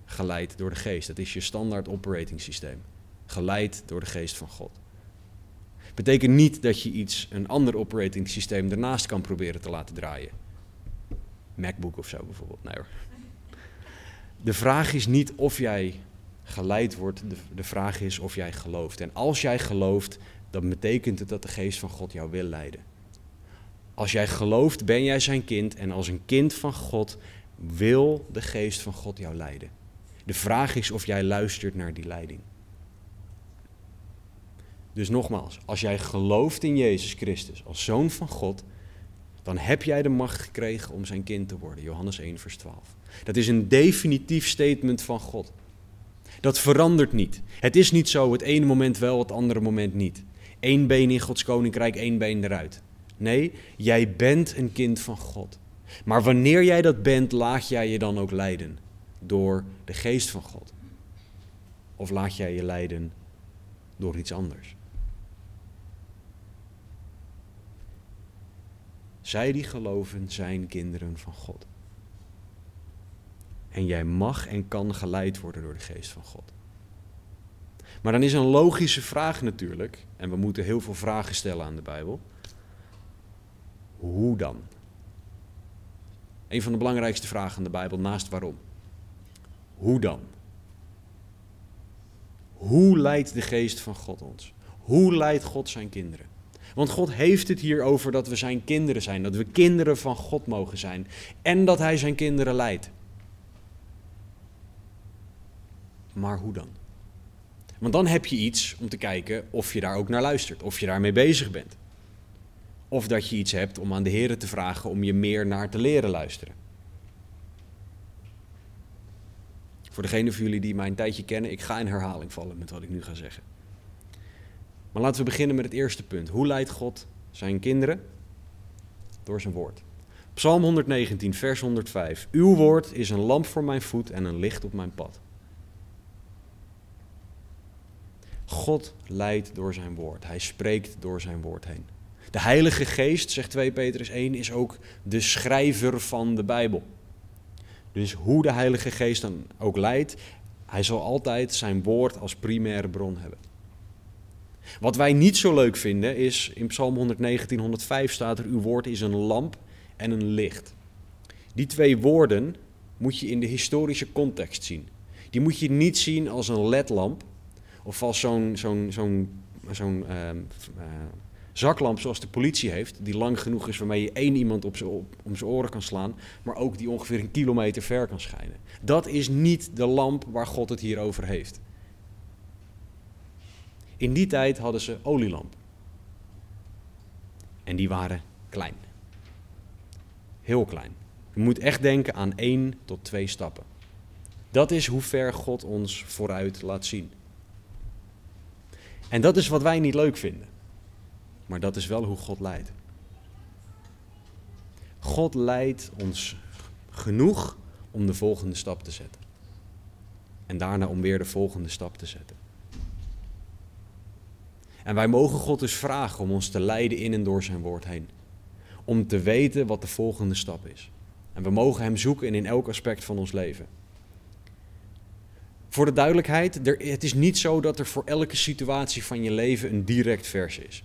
geleid door de geest. Dat is je standaard operating systeem. Geleid door de geest van God. Betekent niet dat je iets, een ander operating systeem ernaast kan proberen te laten draaien. MacBook of zo bijvoorbeeld. Nee hoor. De vraag is niet of jij geleid wordt, de, de vraag is of jij gelooft. En als jij gelooft, dan betekent het dat de geest van God jou wil leiden. Als jij gelooft, ben jij zijn kind en als een kind van God wil de geest van God jou leiden. De vraag is of jij luistert naar die leiding. Dus nogmaals, als jij gelooft in Jezus Christus als zoon van God, dan heb jij de macht gekregen om zijn kind te worden. Johannes 1, vers 12. Dat is een definitief statement van God. Dat verandert niet. Het is niet zo, het ene moment wel, het andere moment niet. Eén been in Gods koninkrijk, één been eruit. Nee, jij bent een kind van God. Maar wanneer jij dat bent, laat jij je dan ook leiden door de geest van God? Of laat jij je leiden door iets anders? Zij die geloven zijn kinderen van God. En jij mag en kan geleid worden door de geest van God. Maar dan is een logische vraag natuurlijk, en we moeten heel veel vragen stellen aan de Bijbel. Hoe dan? Een van de belangrijkste vragen aan de Bijbel naast waarom. Hoe dan? Hoe leidt de geest van God ons? Hoe leidt God zijn kinderen? Want God heeft het hier over dat we zijn kinderen zijn, dat we kinderen van God mogen zijn en dat Hij zijn kinderen leidt. Maar hoe dan? Want dan heb je iets om te kijken of je daar ook naar luistert, of je daarmee bezig bent. Of dat je iets hebt om aan de Heer te vragen om je meer naar te leren luisteren. Voor degenen van jullie die mij een tijdje kennen, ik ga in herhaling vallen met wat ik nu ga zeggen. Maar laten we beginnen met het eerste punt. Hoe leidt God zijn kinderen? Door zijn woord. Psalm 119, vers 105. Uw woord is een lamp voor mijn voet en een licht op mijn pad. God leidt door zijn woord. Hij spreekt door zijn woord heen. De Heilige Geest, zegt 2 Petrus 1, is ook de schrijver van de Bijbel. Dus hoe de Heilige Geest dan ook leidt, hij zal altijd zijn woord als primaire bron hebben. Wat wij niet zo leuk vinden is, in Psalm 119, 105 staat er, uw woord is een lamp en een licht. Die twee woorden moet je in de historische context zien. Die moet je niet zien als een ledlamp of als zo'n zo'n zo'n zo'n uh, zaklamp zoals de politie heeft, die lang genoeg is waarmee je één iemand op om zijn oren kan slaan, maar ook die ongeveer een kilometer ver kan schijnen. Dat is niet de lamp waar God het hier over heeft. In die tijd hadden ze olielamp. En die waren klein. Heel klein. Je moet echt denken aan één tot twee stappen. Dat is hoe ver God ons vooruit laat zien. En dat is wat wij niet leuk vinden. Maar dat is wel hoe God leidt. God leidt ons genoeg om de volgende stap te zetten. En daarna om weer de volgende stap te zetten. En wij mogen God dus vragen om ons te leiden in en door zijn woord heen. Om te weten wat de volgende stap is. En we mogen Hem zoeken in elk aspect van ons leven. Voor de duidelijkheid, het is niet zo dat er voor elke situatie van je leven een direct vers is.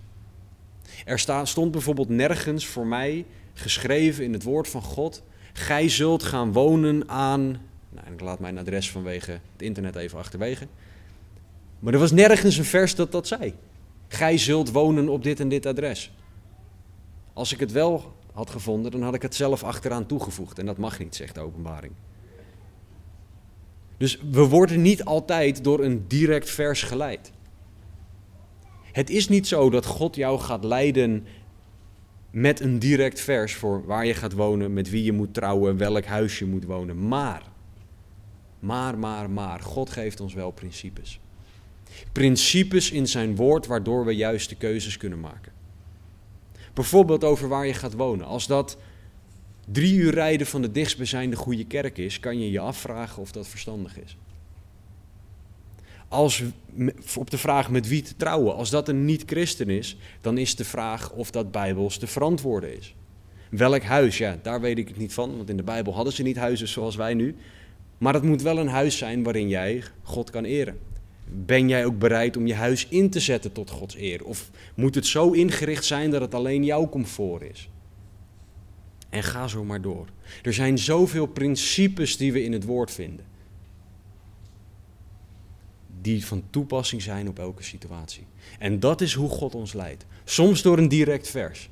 Er stond bijvoorbeeld nergens voor mij geschreven in het woord van God: Gij zult gaan wonen aan. Nou, ik laat mijn adres vanwege het internet even achterwege. Maar er was nergens een vers dat dat zei. Gij zult wonen op dit en dit adres. Als ik het wel had gevonden, dan had ik het zelf achteraan toegevoegd. En dat mag niet, zegt de openbaring. Dus we worden niet altijd door een direct vers geleid. Het is niet zo dat God jou gaat leiden met een direct vers voor waar je gaat wonen, met wie je moet trouwen, welk huis je moet wonen. Maar, maar, maar, maar, God geeft ons wel principes. Principes in zijn woord waardoor we juiste keuzes kunnen maken. Bijvoorbeeld over waar je gaat wonen. Als dat drie uur rijden van de dichtstbijzijnde goede kerk is, kan je je afvragen of dat verstandig is. Als op de vraag met wie te trouwen, als dat een niet-christen is, dan is de vraag of dat bijbels te verantwoorden is. Welk huis? Ja, daar weet ik het niet van, want in de Bijbel hadden ze niet huizen zoals wij nu. Maar het moet wel een huis zijn waarin jij God kan eren. Ben jij ook bereid om je huis in te zetten tot Gods eer? Of moet het zo ingericht zijn dat het alleen jouw comfort is? En ga zo maar door. Er zijn zoveel principes die we in het woord vinden. Die van toepassing zijn op elke situatie. En dat is hoe God ons leidt. Soms door een direct vers.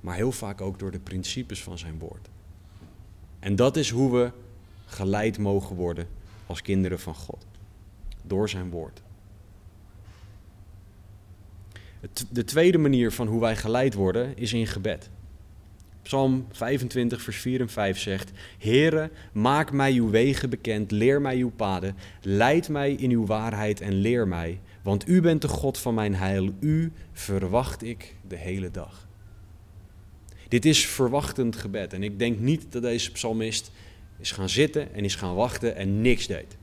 Maar heel vaak ook door de principes van zijn woord. En dat is hoe we geleid mogen worden als kinderen van God door zijn woord. De tweede manier van hoe wij geleid worden is in gebed. Psalm 25, vers 4 en 5 zegt: Heere, maak mij uw wegen bekend, leer mij uw paden, leid mij in uw waarheid en leer mij, want u bent de God van mijn heil, u verwacht ik de hele dag. Dit is verwachtend gebed en ik denk niet dat deze psalmist is gaan zitten en is gaan wachten en niks deed.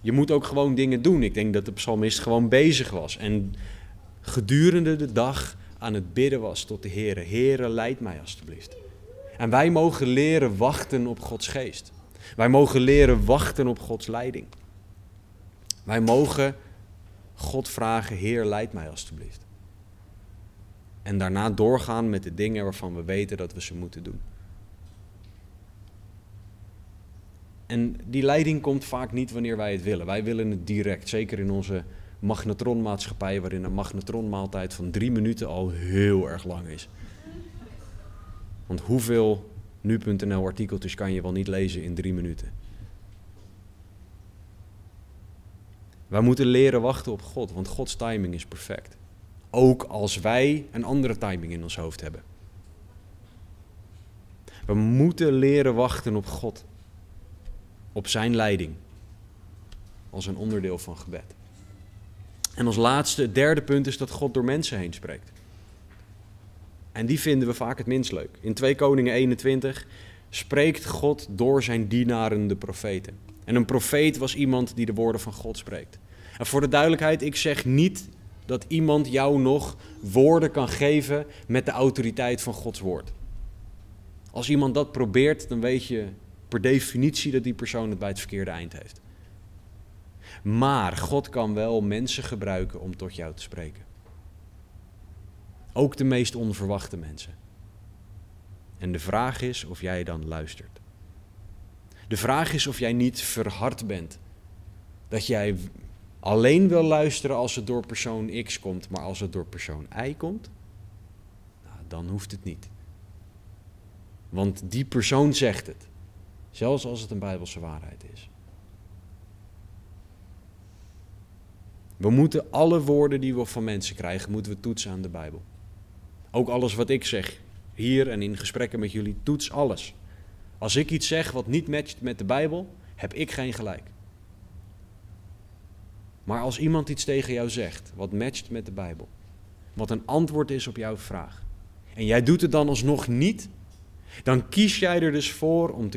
Je moet ook gewoon dingen doen. Ik denk dat de psalmist gewoon bezig was en gedurende de dag aan het bidden was tot de Heer. Heere, leid mij alstublieft. En wij mogen leren wachten op Gods geest. Wij mogen leren wachten op Gods leiding. Wij mogen God vragen, Heer, leid mij alstublieft. En daarna doorgaan met de dingen waarvan we weten dat we ze moeten doen. En die leiding komt vaak niet wanneer wij het willen. Wij willen het direct, zeker in onze magnetronmaatschappij, waarin een magnetronmaaltijd van drie minuten al heel erg lang is. Want hoeveel nu.nl artikeltjes kan je wel niet lezen in drie minuten? Wij moeten leren wachten op God, want Gods timing is perfect. Ook als wij een andere timing in ons hoofd hebben. We moeten leren wachten op God op zijn leiding. Als een onderdeel van gebed. En als laatste, het derde punt is dat God door mensen heen spreekt. En die vinden we vaak het minst leuk. In 2 Koningen 21 spreekt God door zijn dienaren, de profeten. En een profeet was iemand die de woorden van God spreekt. En voor de duidelijkheid, ik zeg niet dat iemand jou nog woorden kan geven met de autoriteit van Gods woord. Als iemand dat probeert, dan weet je per definitie dat die persoon het bij het verkeerde eind heeft. Maar God kan wel mensen gebruiken om tot jou te spreken. Ook de meest onverwachte mensen. En de vraag is of jij dan luistert. De vraag is of jij niet verhard bent. Dat jij alleen wil luisteren als het door persoon X komt, maar als het door persoon Y komt, nou, dan hoeft het niet. Want die persoon zegt het. Zelfs als het een Bijbelse waarheid is. We moeten alle woorden die we van mensen krijgen, moeten we toetsen aan de Bijbel. Ook alles wat ik zeg hier en in gesprekken met jullie, toets alles. Als ik iets zeg wat niet matcht met de Bijbel, heb ik geen gelijk. Maar als iemand iets tegen jou zegt wat matcht met de Bijbel, wat een antwoord is op jouw vraag, en jij doet het dan alsnog niet, dan kies jij er dus voor om,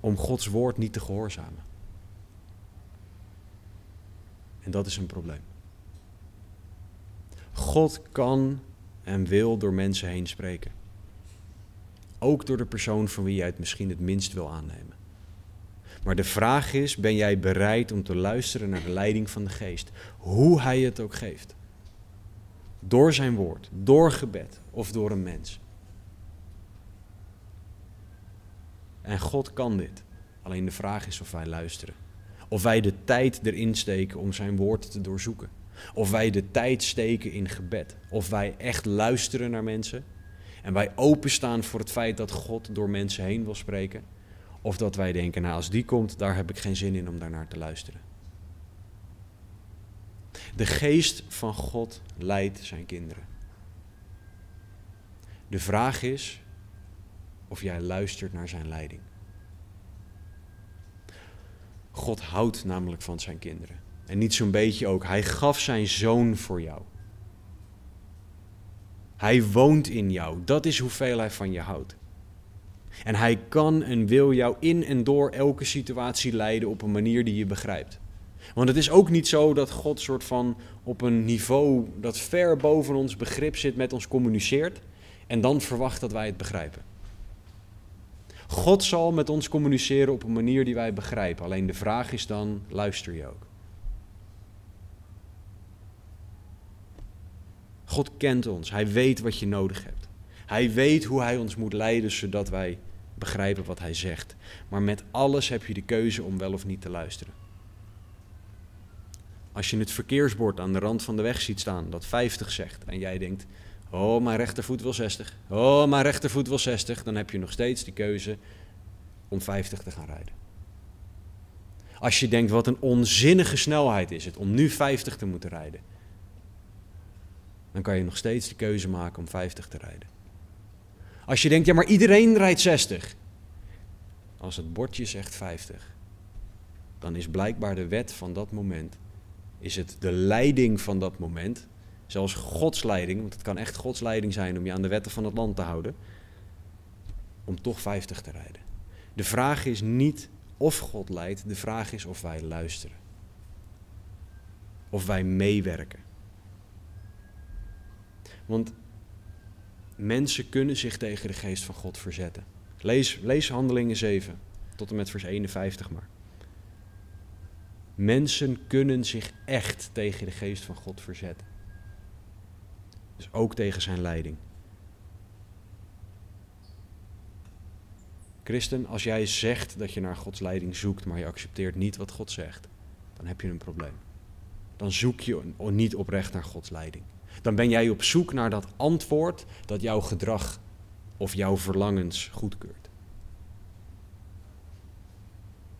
om Gods woord niet te gehoorzamen. En dat is een probleem. God kan en wil door mensen heen spreken. Ook door de persoon van wie jij het misschien het minst wil aannemen. Maar de vraag is: ben jij bereid om te luisteren naar de leiding van de geest? Hoe hij het ook geeft. Door zijn woord, door gebed of door een mens. En God kan dit. Alleen de vraag is of wij luisteren. Of wij de tijd erin steken om zijn woord te doorzoeken. Of wij de tijd steken in gebed. Of wij echt luisteren naar mensen. En wij openstaan voor het feit dat God door mensen heen wil spreken. Of dat wij denken, nou als die komt, daar heb ik geen zin in om daarnaar te luisteren. De geest van God leidt zijn kinderen. De vraag is of jij luistert naar zijn leiding. God houdt namelijk van zijn kinderen. En niet zo'n beetje ook. Hij gaf zijn zoon voor jou. Hij woont in jou. Dat is hoeveel hij van je houdt. En hij kan en wil jou in en door elke situatie leiden op een manier die je begrijpt. Want het is ook niet zo dat God soort van op een niveau dat ver boven ons begrip zit met ons communiceert en dan verwacht dat wij het begrijpen. God zal met ons communiceren op een manier die wij begrijpen. Alleen de vraag is dan, luister je ook? God kent ons. Hij weet wat je nodig hebt. Hij weet hoe hij ons moet leiden zodat wij begrijpen wat hij zegt. Maar met alles heb je de keuze om wel of niet te luisteren. Als je het verkeersbord aan de rand van de weg ziet staan dat 50 zegt en jij denkt, oh mijn rechtervoet wil 60, oh mijn rechtervoet wil 60, dan heb je nog steeds de keuze om 50 te gaan rijden. Als je denkt, wat een onzinnige snelheid is het om nu 50 te moeten rijden, dan kan je nog steeds de keuze maken om 50 te rijden. Als je denkt, ja maar iedereen rijdt 60. Als het bordje zegt 50, dan is blijkbaar de wet van dat moment, is het de leiding van dat moment, zelfs Gods leiding, want het kan echt Gods leiding zijn om je aan de wetten van het land te houden, om toch 50 te rijden. De vraag is niet of God leidt, de vraag is of wij luisteren. Of wij meewerken. Want mensen kunnen zich tegen de geest van God verzetten. Lees, lees Handelingen 7 tot en met vers 51 maar. Mensen kunnen zich echt tegen de geest van God verzetten. Dus ook tegen zijn leiding. Christen, als jij zegt dat je naar Gods leiding zoekt, maar je accepteert niet wat God zegt, dan heb je een probleem. Dan zoek je niet oprecht naar Gods leiding. Dan ben jij op zoek naar dat antwoord dat jouw gedrag of jouw verlangens goedkeurt.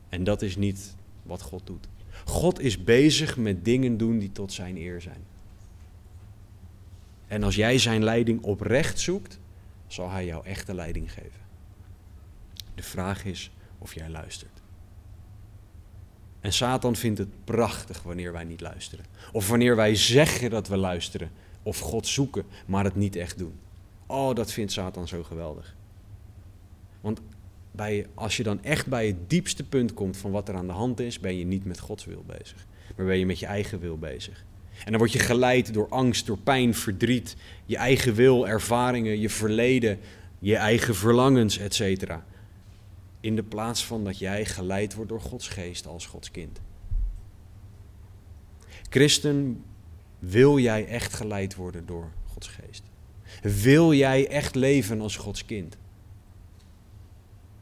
En dat is niet wat God doet. God is bezig met dingen doen die tot zijn eer zijn. En als jij zijn leiding oprecht zoekt, zal hij jou echte leiding geven. De vraag is of jij luistert. En Satan vindt het prachtig wanneer wij niet luisteren. Of wanneer wij zeggen dat we luisteren of God zoeken, maar het niet echt doen. Oh, dat vindt Satan zo geweldig. Want bij, als je dan echt bij het diepste punt komt van wat er aan de hand is, ben je niet met Gods wil bezig, maar ben je met je eigen wil bezig. En dan word je geleid door angst, door pijn, verdriet, je eigen wil, ervaringen, je verleden, je eigen verlangens, etc. In de plaats van dat jij geleid wordt door Gods geest als Gods kind. Christen, wil jij echt geleid worden door Gods geest? Wil jij echt leven als Gods kind?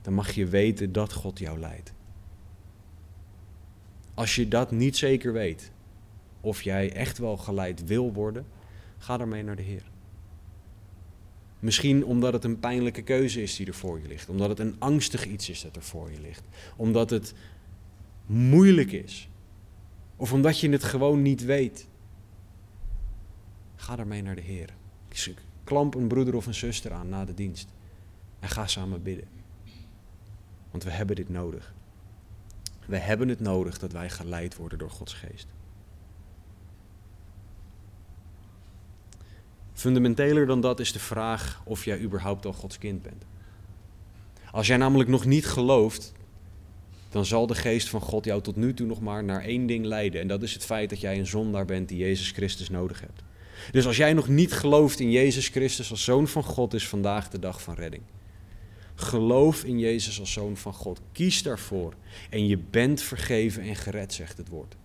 Dan mag je weten dat God jou leidt. Als je dat niet zeker weet, of jij echt wel geleid wil worden, ga daarmee naar de Heer. Misschien omdat het een pijnlijke keuze is die er voor je ligt. Omdat het een angstig iets is dat er voor je ligt. Omdat het moeilijk is. Of omdat je het gewoon niet weet. Ga daarmee naar de Heer. Klamp een broeder of een zuster aan na de dienst. En ga samen bidden. Want we hebben dit nodig. We hebben het nodig dat wij geleid worden door Gods geest. Fundamenteler dan dat is de vraag of jij überhaupt al Gods kind bent. Als jij namelijk nog niet gelooft, dan zal de geest van God jou tot nu toe nog maar naar één ding leiden. En dat is het feit dat jij een zondaar bent die Jezus Christus nodig hebt. Dus als jij nog niet gelooft in Jezus Christus als zoon van God, is vandaag de dag van redding. Geloof in Jezus als zoon van God. Kies daarvoor. En je bent vergeven en gered, zegt het woord.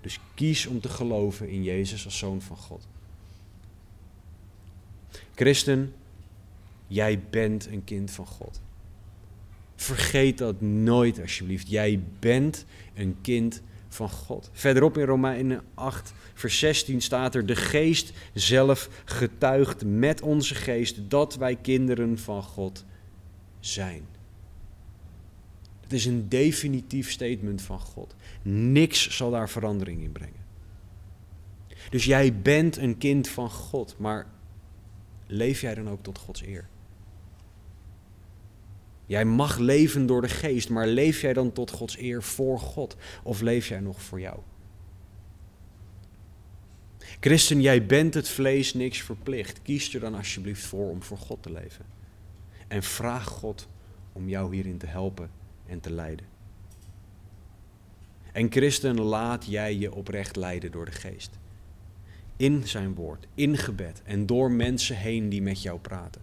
Dus kies om te geloven in Jezus als zoon van God. Christen, jij bent een kind van God. Vergeet dat nooit alsjeblieft. Jij bent een kind van God. Verderop in Romeinen 8, vers 16 staat er: De geest zelf getuigt met onze geest dat wij kinderen van God zijn. Het is een definitief statement van God. Niks zal daar verandering in brengen. Dus jij bent een kind van God, maar leef jij dan ook tot Gods eer? Jij mag leven door de geest, maar leef jij dan tot Gods eer voor God? Of leef jij nog voor jou? Christen, jij bent het vlees niks verplicht. Kies er dan alsjeblieft voor om voor God te leven. En vraag God om jou hierin te helpen en te leiden. En christen, laat jij je oprecht leiden door de geest. In zijn woord, in gebed en door mensen heen die met jou praten.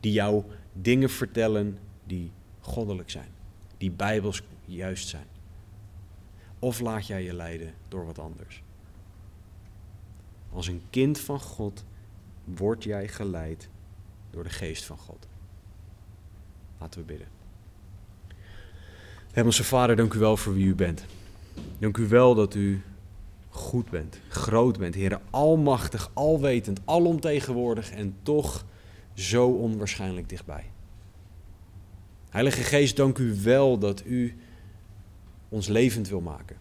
Die jou dingen vertellen die goddelijk zijn, die bijbels juist zijn. Of laat jij je leiden door wat anders. Als een kind van God word jij geleid door de geest van God. Laten we bidden. Hemelse Vader, dank u wel voor wie u bent. Dank u wel dat u goed bent, groot bent, Heer, almachtig, alwetend, alomtegenwoordig en toch zo onwaarschijnlijk dichtbij. Heilige Geest, dank u wel dat u ons levend wil maken.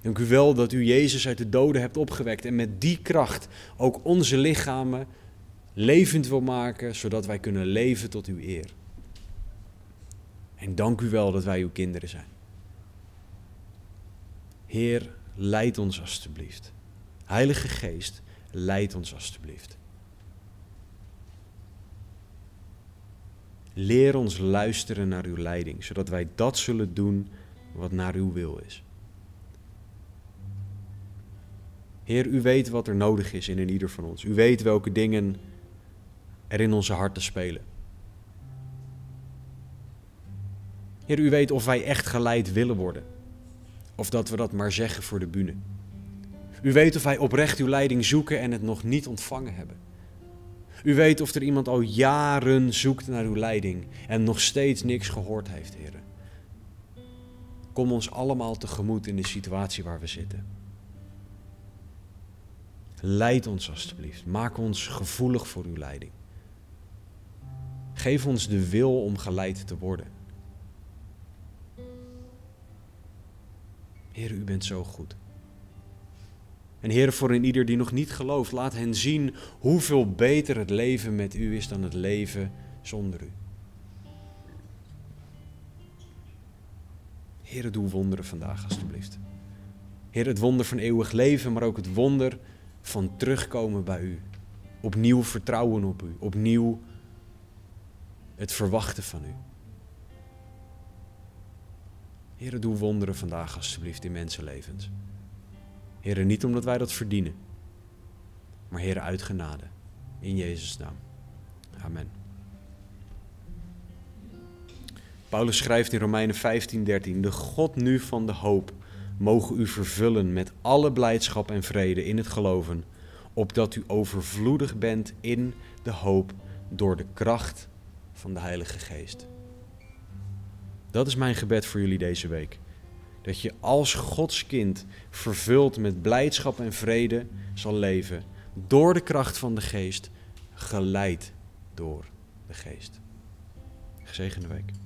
Dank u wel dat u Jezus uit de doden hebt opgewekt en met die kracht ook onze lichamen levend wil maken, zodat wij kunnen leven tot uw eer. En dank u wel dat wij uw kinderen zijn. Heer, leid ons alstublieft. Heilige Geest, leid ons alstublieft. Leer ons luisteren naar uw leiding, zodat wij dat zullen doen wat naar uw wil is. Heer, u weet wat er nodig is in ieder van ons. U weet welke dingen er in onze harten spelen. Heer, u weet of wij echt geleid willen worden. Of dat we dat maar zeggen voor de bühne. U weet of wij oprecht uw leiding zoeken en het nog niet ontvangen hebben. U weet of er iemand al jaren zoekt naar uw leiding en nog steeds niks gehoord heeft, Heer. Kom ons allemaal tegemoet in de situatie waar we zitten. Leid ons alstublieft. Maak ons gevoelig voor uw leiding. Geef ons de wil om geleid te worden. Heer, u bent zo goed. En Heer, voor een ieder die nog niet gelooft, laat hen zien hoeveel beter het leven met u is dan het leven zonder u. Heer, doe wonderen vandaag alstublieft. Heer, het wonder van eeuwig leven, maar ook het wonder van terugkomen bij u. Opnieuw vertrouwen op u, opnieuw het verwachten van u. Heer, doe wonderen vandaag alstublieft in mensenlevens. Heer, niet omdat wij dat verdienen, maar Heer, uit genade. In Jezus' naam. Amen. Paulus schrijft in Romeinen 15:13: De God nu van de hoop mogen u vervullen met alle blijdschap en vrede in het geloven, opdat u overvloedig bent in de hoop door de kracht van de Heilige Geest. Dat is mijn gebed voor jullie deze week. Dat je als Gods kind vervuld met blijdschap en vrede zal leven door de kracht van de Geest, geleid door de Geest. Gezegende week.